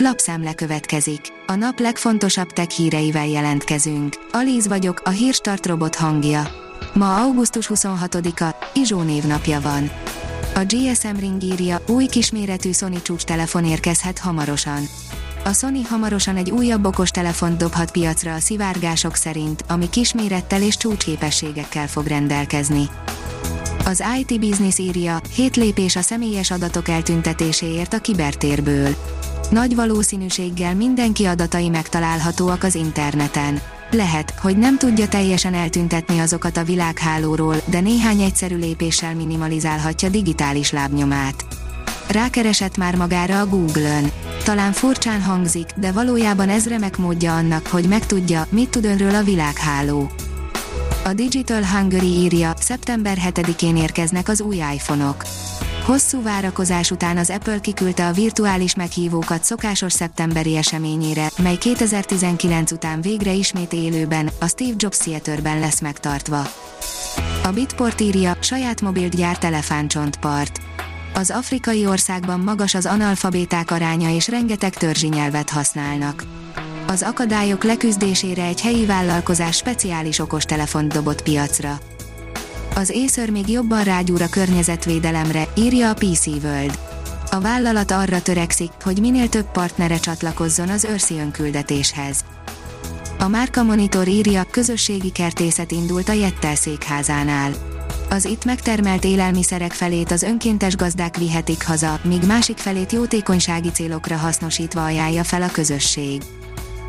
Lapszemle következik. A nap legfontosabb tech híreivel jelentkezünk. Alíz vagyok, a hírstart robot hangja. Ma augusztus 26-a, Izsó névnapja van. A GSM Ring írja, új kisméretű Sony csúcs telefon érkezhet hamarosan. A Sony hamarosan egy újabb okos telefont dobhat piacra a szivárgások szerint, ami kismérettel és csúcsképességekkel fog rendelkezni. Az IT Business írja, hét lépés a személyes adatok eltüntetéséért a kibertérből. Nagy valószínűséggel mindenki adatai megtalálhatóak az interneten. Lehet, hogy nem tudja teljesen eltüntetni azokat a világhálóról, de néhány egyszerű lépéssel minimalizálhatja digitális lábnyomát. Rákeresett már magára a Google-ön. Talán furcsán hangzik, de valójában ez remek módja annak, hogy megtudja, mit tud önről a világháló. A Digital Hungary írja, szeptember 7-én érkeznek az új iPhone-ok. Hosszú várakozás után az Apple kiküldte a virtuális meghívókat szokásos szeptemberi eseményére, mely 2019 után végre ismét élőben, a Steve Jobs Theaterben lesz megtartva. A Bitport írja, saját mobilt gyárt elefántcsontpart. Az afrikai országban magas az analfabéták aránya és rengeteg törzsi nyelvet használnak. Az akadályok leküzdésére egy helyi vállalkozás speciális okostelefont dobott piacra. Az Acer még jobban rágyúr a környezetvédelemre, írja a PC World. A vállalat arra törekszik, hogy minél több partnere csatlakozzon az őrszi önküldetéshez. A Márka Monitor írja, közösségi kertészet indult a Jettel székházánál. Az itt megtermelt élelmiszerek felét az önkéntes gazdák vihetik haza, míg másik felét jótékonysági célokra hasznosítva ajánlja fel a közösség.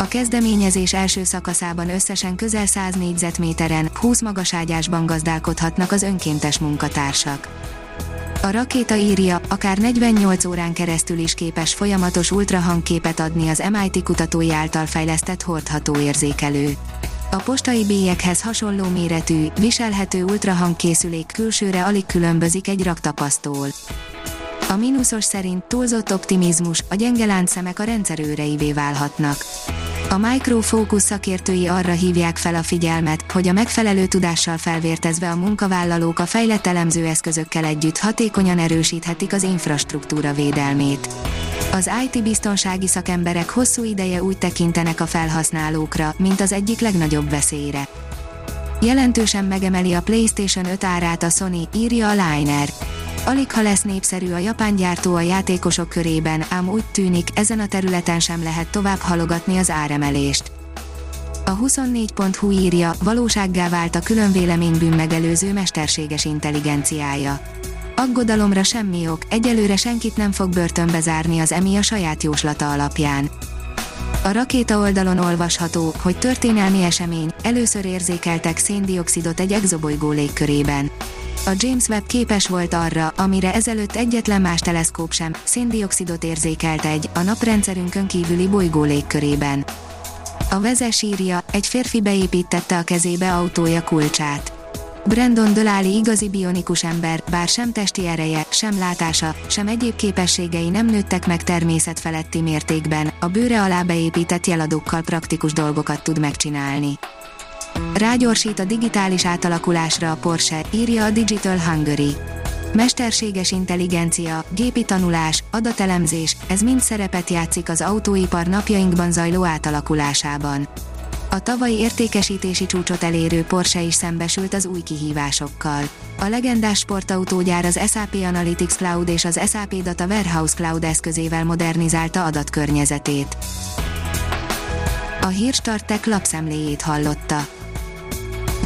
A kezdeményezés első szakaszában összesen közel 100 négyzetméteren, 20 magaságyásban gazdálkodhatnak az önkéntes munkatársak. A rakéta írja, akár 48 órán keresztül is képes folyamatos ultrahangképet adni az MIT kutatói által fejlesztett hordható érzékelő. A postai bélyekhez hasonló méretű, viselhető ultrahangkészülék külsőre alig különbözik egy raktapasztól. A mínuszos szerint túlzott optimizmus, a gyenge láncszemek a rendszer őreivé válhatnak. A Micro Focus szakértői arra hívják fel a figyelmet, hogy a megfelelő tudással felvértezve a munkavállalók a fejlett elemzőeszközökkel együtt hatékonyan erősíthetik az infrastruktúra védelmét. Az IT biztonsági szakemberek hosszú ideje úgy tekintenek a felhasználókra, mint az egyik legnagyobb veszélyre. Jelentősen megemeli a PlayStation 5 árát a Sony, írja a Liner. Alig ha lesz népszerű a japán gyártó a játékosok körében, ám úgy tűnik, ezen a területen sem lehet tovább halogatni az áremelést. A 24.hu írja, valósággá vált a különvéleménybűn megelőző mesterséges intelligenciája. Aggodalomra semmi ok, egyelőre senkit nem fog börtönbe zárni az EMI a saját jóslata alapján. A rakéta oldalon olvasható, hogy történelmi esemény, először érzékeltek széndiokszidot egy exobolygó légkörében a James Webb képes volt arra, amire ezelőtt egyetlen más teleszkóp sem, széndiokszidot érzékelt egy, a naprendszerünkön kívüli bolygó légkörében. A vezes írja, egy férfi beépítette a kezébe autója kulcsát. Brandon Dölali igazi bionikus ember, bár sem testi ereje, sem látása, sem egyéb képességei nem nőttek meg természetfeletti mértékben, a bőre alá beépített jeladókkal praktikus dolgokat tud megcsinálni. Rágyorsít a digitális átalakulásra a Porsche, írja a Digital Hungary. Mesterséges intelligencia, gépi tanulás, adatelemzés, ez mind szerepet játszik az autóipar napjainkban zajló átalakulásában. A tavalyi értékesítési csúcsot elérő Porsche is szembesült az új kihívásokkal. A legendás sportautógyár az SAP Analytics Cloud és az SAP Data Warehouse Cloud eszközével modernizálta adatkörnyezetét. A Hírstartek lapszemléjét hallotta.